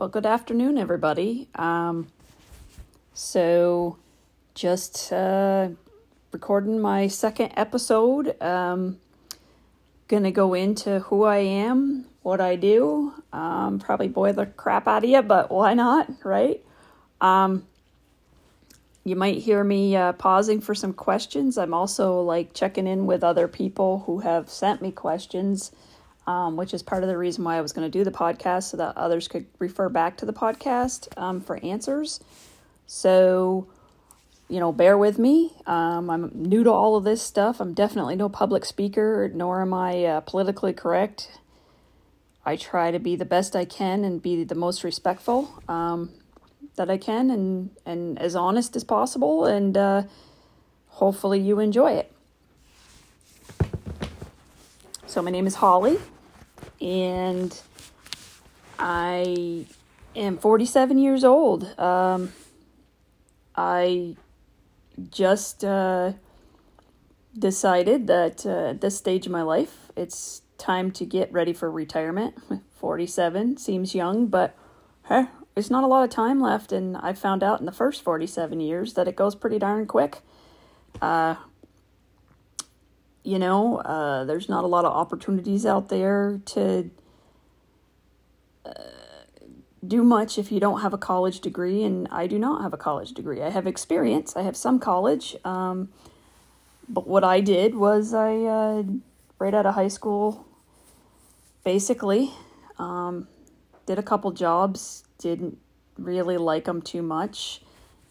Well, good afternoon, everybody. Um, so, just uh, recording my second episode. Um, gonna go into who I am, what I do. Um, probably boil the crap out of you, but why not, right? Um, you might hear me uh, pausing for some questions. I'm also like checking in with other people who have sent me questions um, which is part of the reason why I was going to do the podcast so that others could refer back to the podcast um, for answers. So, you know, bear with me. Um, I'm new to all of this stuff. I'm definitely no public speaker, nor am I uh, politically correct. I try to be the best I can and be the most respectful um, that I can and, and as honest as possible. And uh, hopefully you enjoy it. So, my name is Holly and I am 47 years old. Um, I just uh, decided that uh, at this stage of my life, it's time to get ready for retirement. 47 seems young, but there's not a lot of time left, and I found out in the first 47 years that it goes pretty darn quick. Uh, you know, uh, there's not a lot of opportunities out there to uh, do much if you don't have a college degree, and I do not have a college degree. I have experience, I have some college, um, but what I did was I, uh, right out of high school, basically, um, did a couple jobs, didn't really like them too much,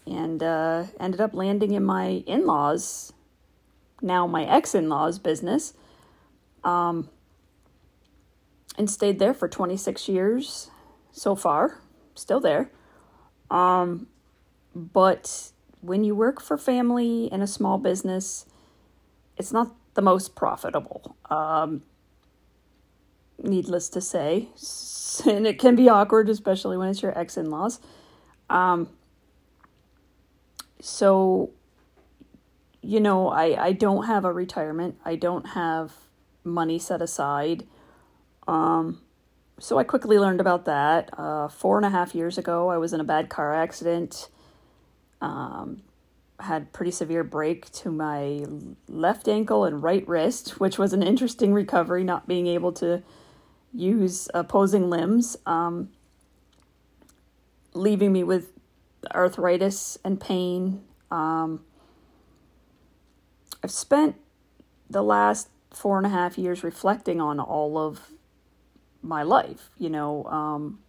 and uh, ended up landing in my in laws' now my ex in law's business, um, and stayed there for 26 years so far, still there. Um, but when you work for family in a small business, it's not the most profitable. Um, needless to say, and it can be awkward, especially when it's your ex in laws. Um, so you know, I, I don't have a retirement. I don't have money set aside. Um, so I quickly learned about that. Uh, four and a half years ago, I was in a bad car accident. Um, had pretty severe break to my left ankle and right wrist, which was an interesting recovery, not being able to use opposing limbs, um, leaving me with arthritis and pain. Um, I've spent the last four and a half years reflecting on all of my life. You know, um,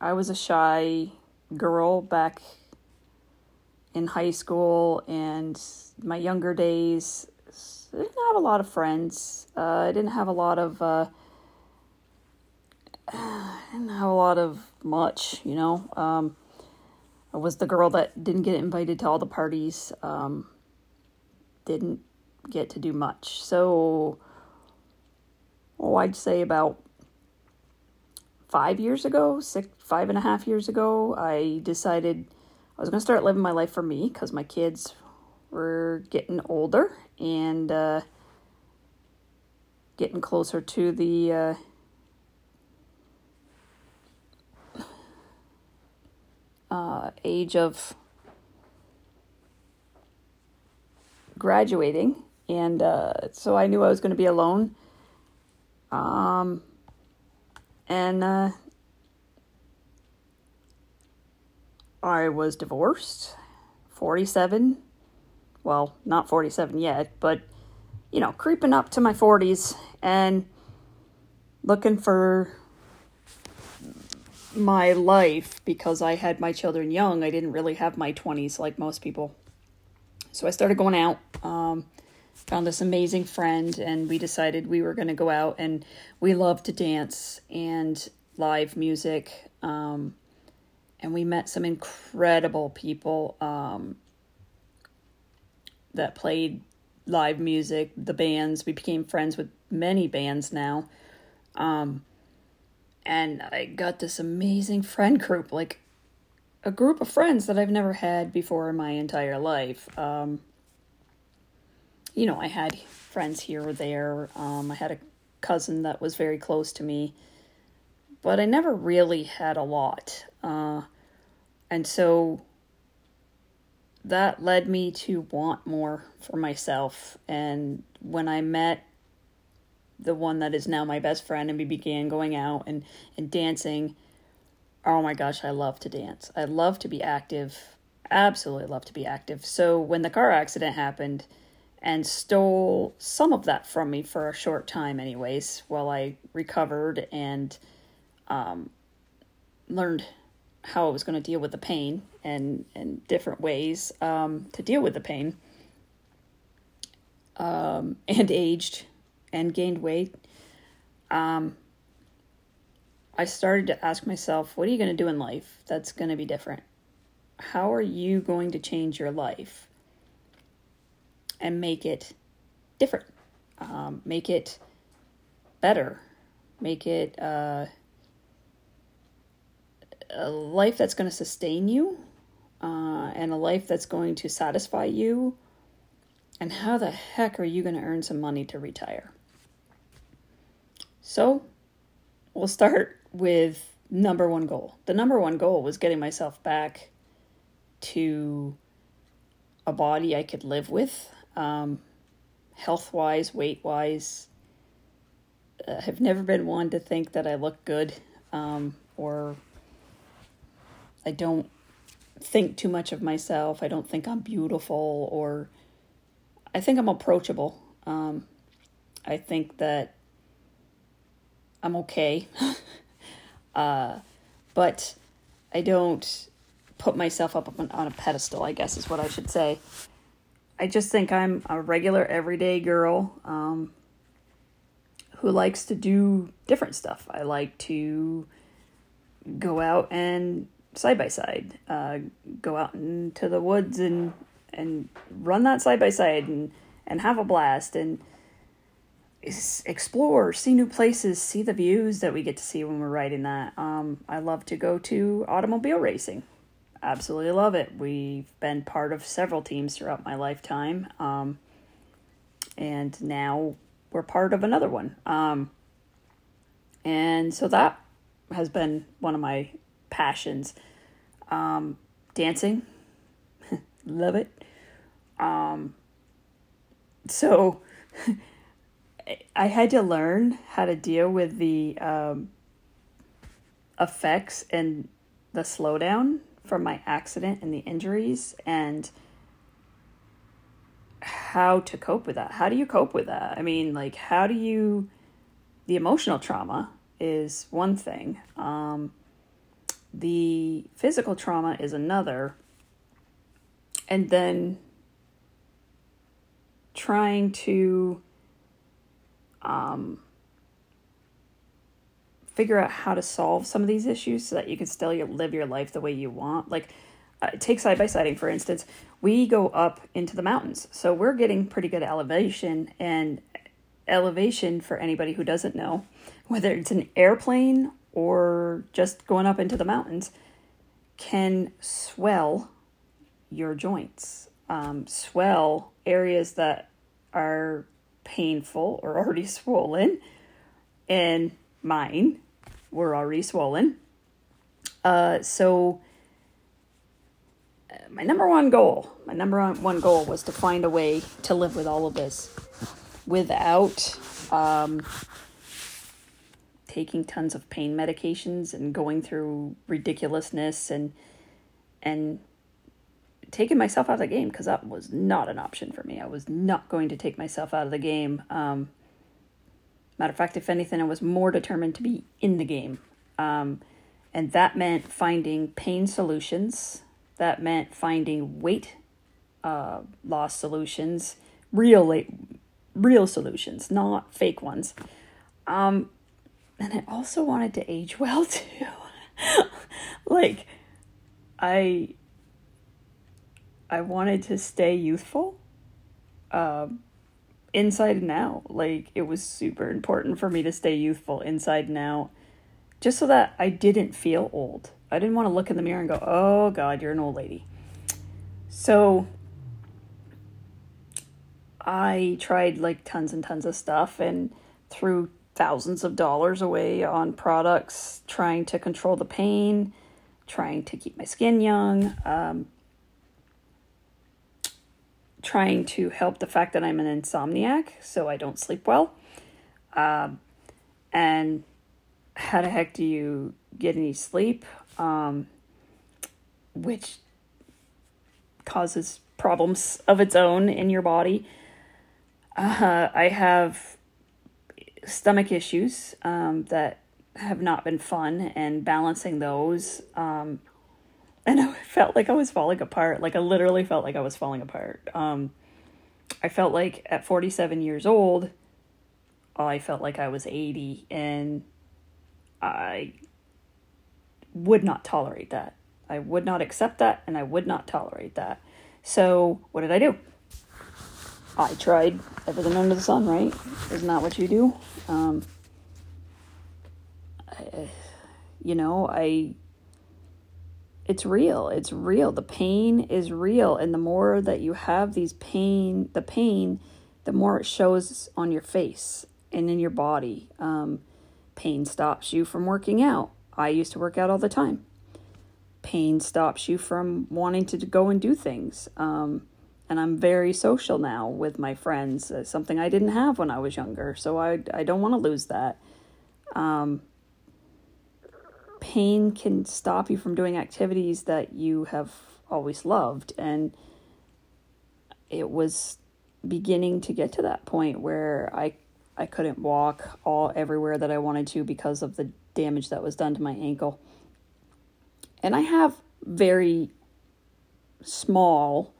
I was a shy girl back in high school and my younger days. I didn't have a lot of friends. Uh, I didn't have a lot of. Uh, I didn't have a lot of much, you know. Um, I was the girl that didn't get invited to all the parties. Um, didn't get to do much. So, oh, I'd say about five years ago, six, five and a half years ago, I decided I was going to start living my life for me because my kids were getting older and uh, getting closer to the uh, uh, age of graduating, and uh, so I knew I was going to be alone. Um, and uh, I was divorced, 47. Well, not 47 yet, but you know, creeping up to my 40s and looking for my life because I had my children young. I didn't really have my 20s like most people. So I started going out, um, found this amazing friend, and we decided we were going to go out. And we love to dance and live music. Um, and we met some incredible people um, that played live music, the bands. We became friends with many bands now. Um, and I got this amazing friend group. Like, a group of friends that I've never had before in my entire life. Um, you know, I had friends here or there. Um, I had a cousin that was very close to me, but I never really had a lot. Uh, and so that led me to want more for myself. And when I met the one that is now my best friend and we began going out and, and dancing, oh my gosh, I love to dance. I love to be active. Absolutely love to be active. So when the car accident happened and stole some of that from me for a short time, anyways, while I recovered and um, learned how I was going to deal with the pain and and different ways um, to deal with the pain. Um, and aged and gained weight. Um, I started to ask myself, what are you going to do in life that's going to be different? How are you going to change your life and make it different? Um, make it better. Make it uh, a life that's going to sustain you uh, and a life that's going to satisfy you. And how the heck are you going to earn some money to retire? So, we'll start with number one goal. The number one goal was getting myself back to a body I could live with, um, health wise, weight wise. Uh, I've never been one to think that I look good um, or I don't think too much of myself. I don't think I'm beautiful or I think I'm approachable. Um, I think that I'm okay. uh, but I don't put myself up on, a pedestal, I guess is what I should say. I just think I'm a regular, everyday girl um, who likes to do different stuff. I like to go out and side by side. Uh, go out into the woods and and run that side by side and and have a blast and explore, see new places, see the views that we get to see when we're riding that. Um, I love to go to automobile racing. Absolutely love it. We've been part of several teams throughout my lifetime. Um, and now we're part of another one. Um, and so that has been one of my passions. Um, dancing, love it. Um, so I had to learn how to deal with the um, effects and the slowdown from my accident and the injuries and how to cope with that. How do you cope with that? I mean, like, how do you, the emotional trauma is one thing. Um, the physical trauma is another. And then trying to um, figure out how to solve some of these issues so that you can still live your life the way you want. Like, uh, take side by siding, for instance. We go up into the mountains, so we're getting pretty good elevation. And elevation, for anybody who doesn't know, whether it's an airplane or just going up into the mountains can swell your joints, um, swell areas that are painful or already swollen, and mine were already swollen. Uh, so, uh, my number one goal, my number one goal was to find a way to live with all of this without um, taking tons of pain medications and going through ridiculousness and and taking myself out of the game because that was not an option for me. I was not going to take myself out of the game. Um, matter of fact, if anything, I was more determined to be in the game. Um, and that meant finding pain solutions. That meant finding weight uh, loss solutions, real real solutions, not fake ones. Um, and I also wanted to age well too. like I I wanted to stay youthful. Um inside and out. Like it was super important for me to stay youthful inside and out just so that I didn't feel old. I didn't want to look in the mirror and go, "Oh god, you're an old lady." So I tried like tons and tons of stuff and threw thousands of dollars away on products trying to control the pain, trying to keep my skin young, um, trying to help the fact that I'm an insomniac, so I don't sleep well. Um, and how the heck do you get any sleep? Um, which causes problems of its own in your body. Uh, I have stomach issues um, that have not been fun, and balancing those. Um, and I felt like I was falling apart. Like I literally felt like I was falling apart. Um, I felt like at 47 years old, I felt like I was 80, and I would not tolerate that. I would not accept that, and I would not tolerate that. So, what did I do? I tried everything under the sun, right? Isn't that what you do? Um, I, you know, I. It's real. It's real. The pain is real, and the more that you have these pain, the pain, the more it shows on your face and in your body. Um, pain stops you from working out. I used to work out all the time. Pain stops you from wanting to go and do things. Um, and I'm very social now with my friends, uh, something I didn't have when I was younger. So I, I don't want to lose that. Um, pain can stop you from doing activities that you have always loved. And it was beginning to get to that point where I I couldn't walk all everywhere that I wanted to because of the damage that was done to my ankle. And I have very small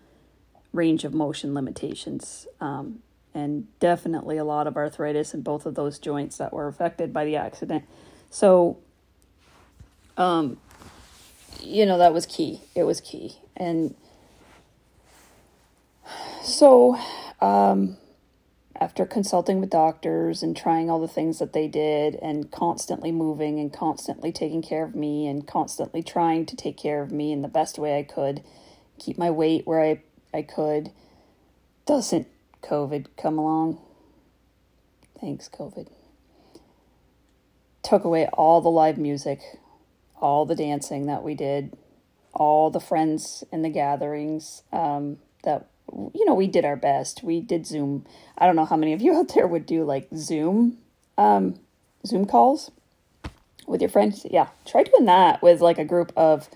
range of motion limitations, um, and definitely a lot of arthritis in both of those joints that were affected by the accident. So, um, you know, that was key. It was key. And so, um, after consulting with doctors and trying all the things that they did and constantly moving and constantly taking care of me and constantly trying to take care of me in the best way I could, keep my weight where I, I could, doesn't COVID come along? Thanks, COVID. Took away all the live music, all the dancing that we did, all the friends in the gatherings um, that you know, we did our best. We did Zoom. I don't know how many of you out there would do like Zoom, um, Zoom calls with your friends. Yeah, try doing that with like a group of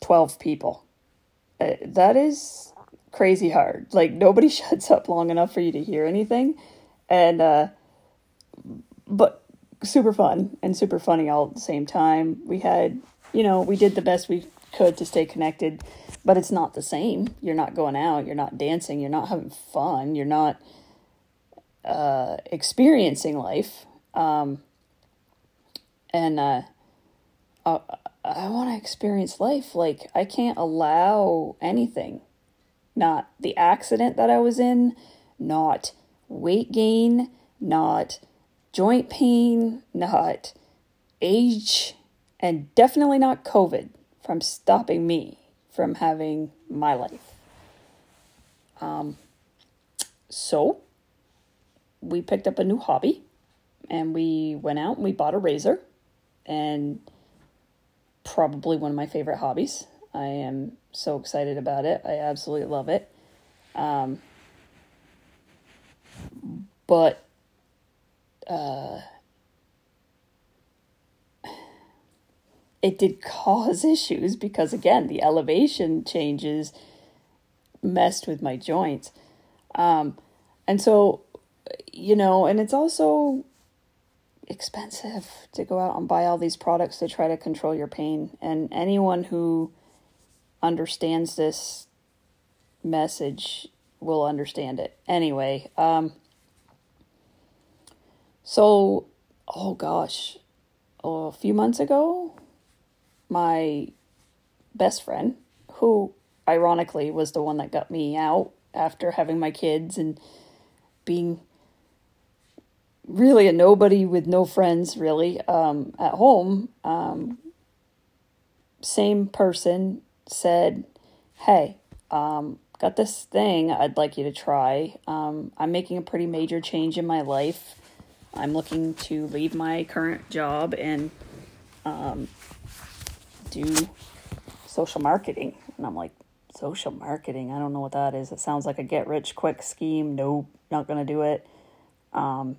12 people. Uh, that is crazy hard. Like nobody shuts up long enough for you to hear anything. And, uh, but super fun and super funny all at the same time. We had, you know, we did the best we could to stay connected but it's not the same. You're not going out, you're not dancing, you're not having fun, you're not uh, experiencing life. Um, and uh, I, I want to experience life. Like, I can't allow anything. Not the accident that I was in, not weight gain, not joint pain, not age, and definitely not COVID from stopping me from having my life. Um, so we picked up a new hobby and we went out and we bought a RZR and probably one of my favorite hobbies. I am so excited about it. I absolutely love it. Um, but uh, it did cause issues because again the elevation changes messed with my joints. Um, and so you know and it's also expensive to go out and buy all these products to try to control your pain. And anyone who understands this message will understand it. Anyway um, so oh gosh a few months ago my best friend, who ironically was the one that got me out after having my kids and being really a nobody with no friends really um, at home um, same person said hey um, got this thing i'd like you to try. Um, i'm making a pretty major change in my life I'm looking to leave my current job and um, do social marketing. And I'm like, social marketing? I don't know what that is. It sounds like a get rich quick scheme. Nope, not going to do it. Um,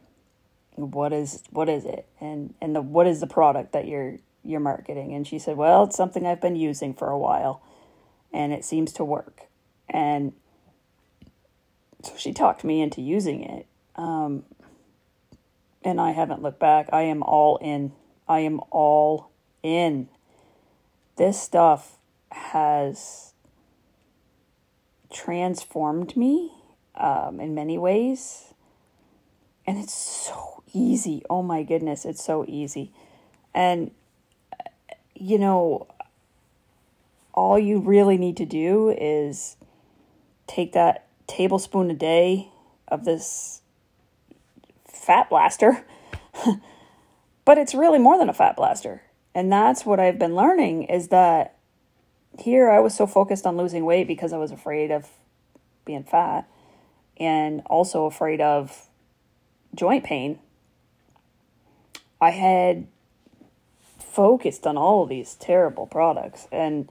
what is what is it? And and the what is the product that you're you're marketing? And she said, well, it's something I've been using for a while, and it seems to work. And so she talked me into using it. Um, and I haven't looked back. I am all in. I am all in. This stuff has transformed me um, in many ways. And it's so easy. Oh my goodness, it's so easy. And, you know, all you really need to do is take that tablespoon a day of this fat blaster. but it's really more than a fat blaster. And that's what I've been learning is that here I was so focused on losing weight because I was afraid of being fat and also afraid of joint pain. I had focused on all of these terrible products and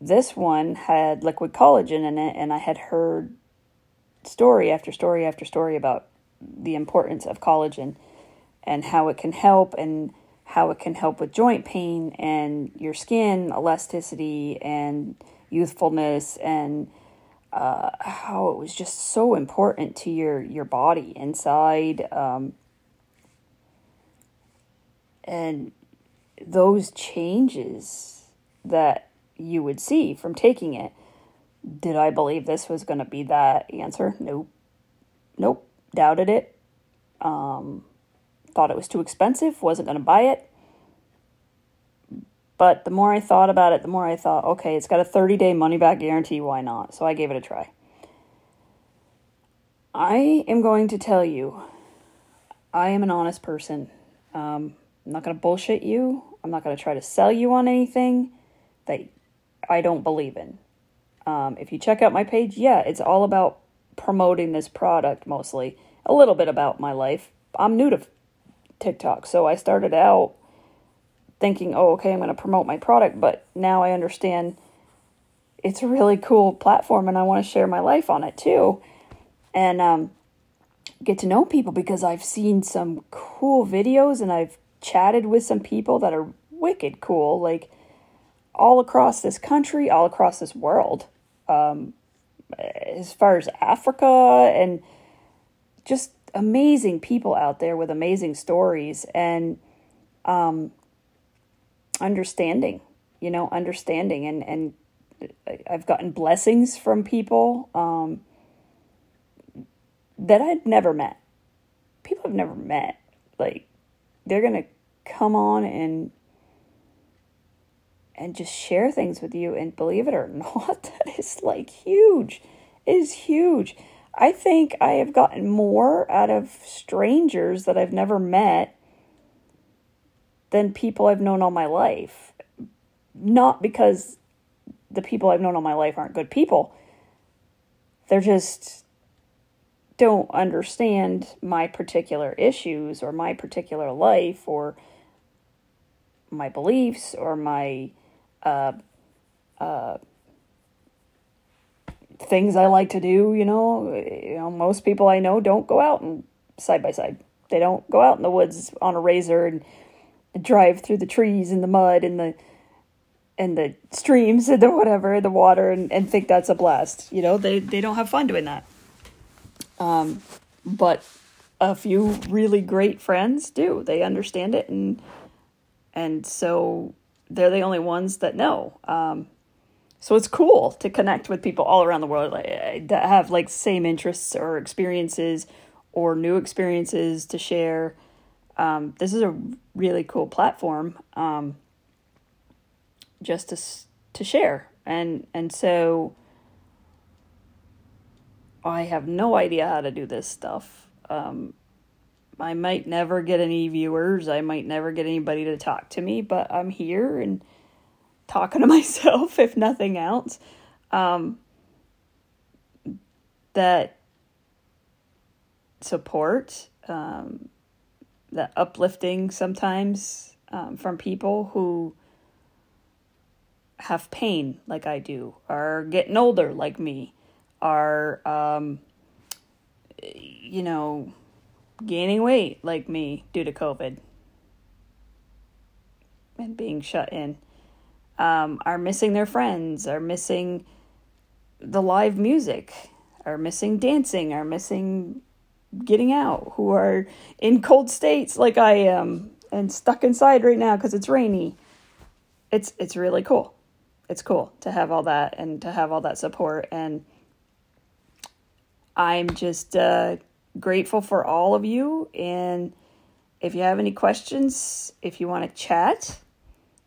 this one had liquid collagen in it and I had heard story after story after story about the importance of collagen and how it can help and how it can help with joint pain and your skin elasticity and youthfulness and uh, how it was just so important to your your body inside um, and those changes that you would see from taking it did i believe this was going to be that answer? Nope. Nope doubted it um, thought it was too expensive, wasn't going to buy it. But the more I thought about it, the more I thought, okay, it's got a 30 day money back guarantee, why not? So I gave it a try. I am going to tell you, I am an honest person. Um, I'm not going to bullshit you. I'm not going to try to sell you on anything that I don't believe in. Um, if you check out my page, yeah, it's all about promoting this product mostly. A little bit about my life. I'm new to TikTok. So I started out thinking, oh, okay, I'm going to promote my product, but now I understand it's a really cool platform and I want to share my life on it too. And um, get to know people because I've seen some cool videos and I've chatted with some people that are wicked cool, like all across this country, all across this world. Um, as far as Africa and just amazing people out there with amazing stories and um, understanding, you know, understanding. And, and I've gotten blessings from people um, that I'd never met. People I've never met. Like, they're going to come on and and just share things with you and believe it or not that is like huge it is huge I think I have gotten more out of strangers that I've never met than people I've known all my life. Not because the people I've known all my life aren't good people, they're just don't understand my particular issues or my particular life or my beliefs or my uh, uh, things I like to do, you know, you know, most people I know don't go out and side by side. They don't go out in the woods on a RZR and drive through the trees and the mud and the and the streams and the whatever, the water and, and think that's a blast. You know, they, they don't have fun doing that. Um, but a few really great friends do. They understand it and and so they're the only ones that know. Um, so it's cool to connect with people all around the world that have like same interests or experiences or new experiences to share. Um, this is a really cool platform um, just to to share and and so I have no idea how to do this stuff. Um, I might never get any viewers. I might never get anybody to talk to me, but I'm here and talking to myself, if nothing else, um, that support um, the uplifting sometimes um, from people who have pain like I do, are getting older like me, are, um, you know, gaining weight like me due to COVID and being shut in, um, are missing their friends, are missing the live music, are missing dancing, are missing getting out, who are in cold states like I am and stuck inside right now because it's rainy. It's it's really cool. It's cool to have all that and to have all that support and I'm just uh, grateful for all of you and if you have any questions, if you want to chat,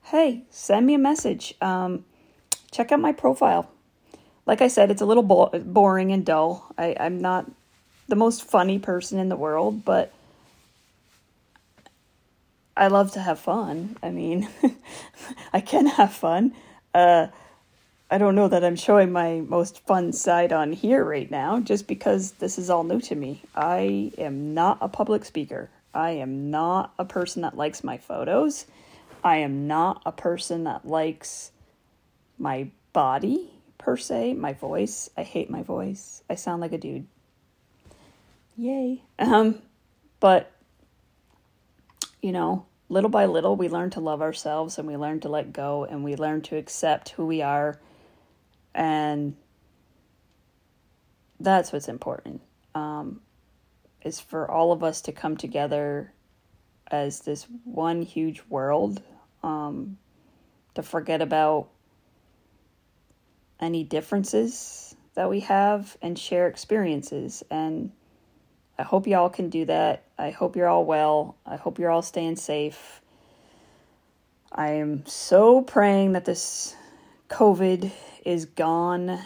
hey, send me a message. Um, check out my profile. Like I said, it's a little bo- boring and dull. I, I'm not the most funny person in the world, but I love to have fun. I mean, I can have fun. Uh, I don't know that I'm showing my most fun side on here right now, just because this is all new to me. I am not a public speaker. I am not a person that likes my photos. I am not a person that likes my body per se, my voice. I hate my voice. I sound like a dude. Yay. Um, but, you know, little by little, we learn to love ourselves and we learn to let go and we learn to accept who we are. And that's what's important. Um, is for all of us to come together as this one huge world, um, to forget about any differences that we have and share experiences and I hope y'all can do that. I hope you're all well. I hope you're all staying safe. I am so praying that this COVID is gone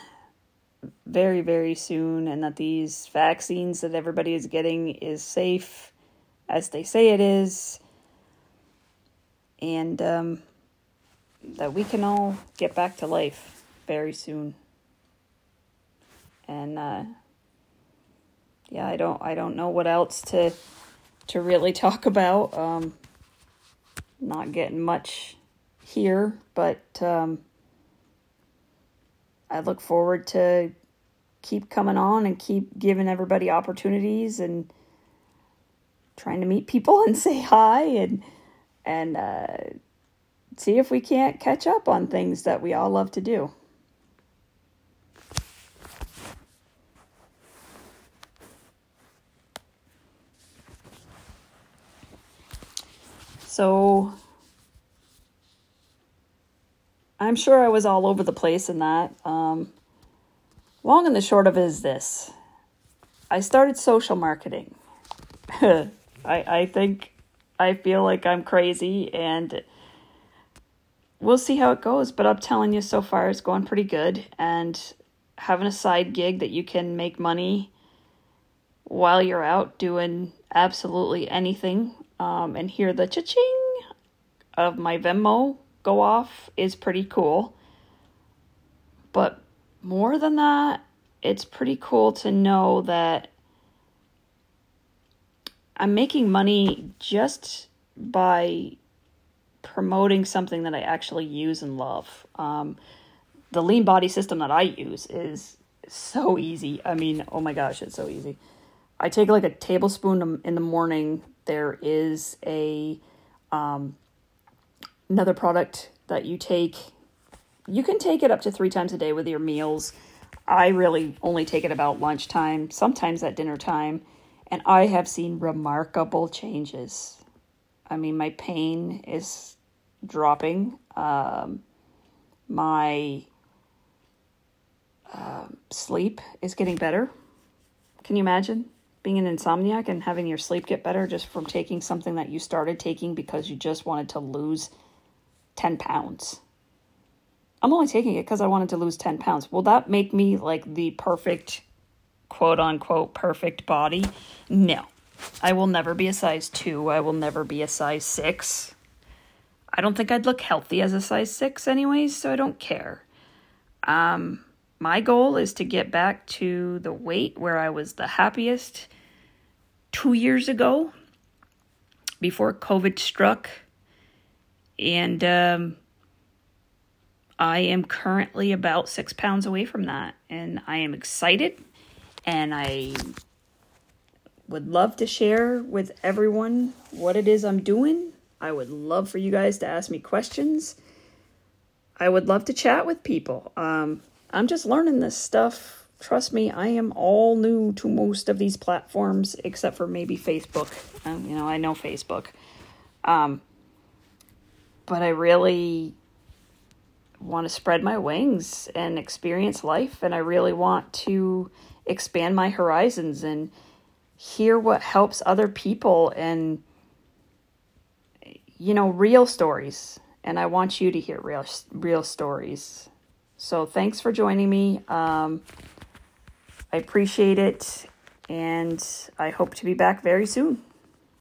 very, very soon and that these vaccines that everybody is getting is safe as they say it is. And um, that we can all get back to life very soon. And, uh, yeah, I don't I don't know what else to to really talk about. Um, not getting much here, but um, I look forward to keep coming on and keep giving everybody opportunities and trying to meet people and say hi and and uh, see if we can't catch up on things that we all love to do. So I'm sure I was all over the place in that. Um, long and the short of it is this I started social marketing. I, I think I feel like I'm crazy and we'll see how it goes. But I'm telling you, so far it's going pretty good. And having a side gig that you can make money while you're out doing absolutely anything um, and hear the cha-ching of my Venmo go off is pretty cool. But more than that, it's pretty cool to know that I'm making money just by promoting something that I actually use and love. Um, the lean body system that I use is so easy. I mean, oh my gosh, it's so easy. I take like a tablespoon in the morning there is a um, another product that you take. You can take it up to three times a day with your meals. I really only take it about lunchtime, sometimes at dinner time, and I have seen remarkable changes. I mean, my pain is dropping. Um, my uh, sleep is getting better. Can you imagine? being an insomniac and having your sleep get better just from taking something that you started taking because you just wanted to lose 10 pounds. I'm only taking it because I wanted to lose 10 pounds. Will that make me like the perfect, quote unquote, perfect body? No. I will never be a size 2. I will never be a size 6. I don't think I'd look healthy as a size 6 anyways, so I don't care. Um, my goal is to get back to the weight where I was the happiest two years ago before COVID struck. And um, I am currently about six pounds away from that. And I am excited. And I would love to share with everyone what it is I'm doing. I would love for you guys to ask me questions. I would love to chat with people. Um, I'm just learning this stuff. Trust me, I am all new to most of these platforms except for maybe Facebook. Um, you know, I know Facebook. Um, but I really want to spread my wings and experience life, and I really want to expand my horizons and hear what helps other people and you know real stories. And i want you to hear real real stories. So thanks for joining me. Um, i appreciate it. And i hope to be back very soon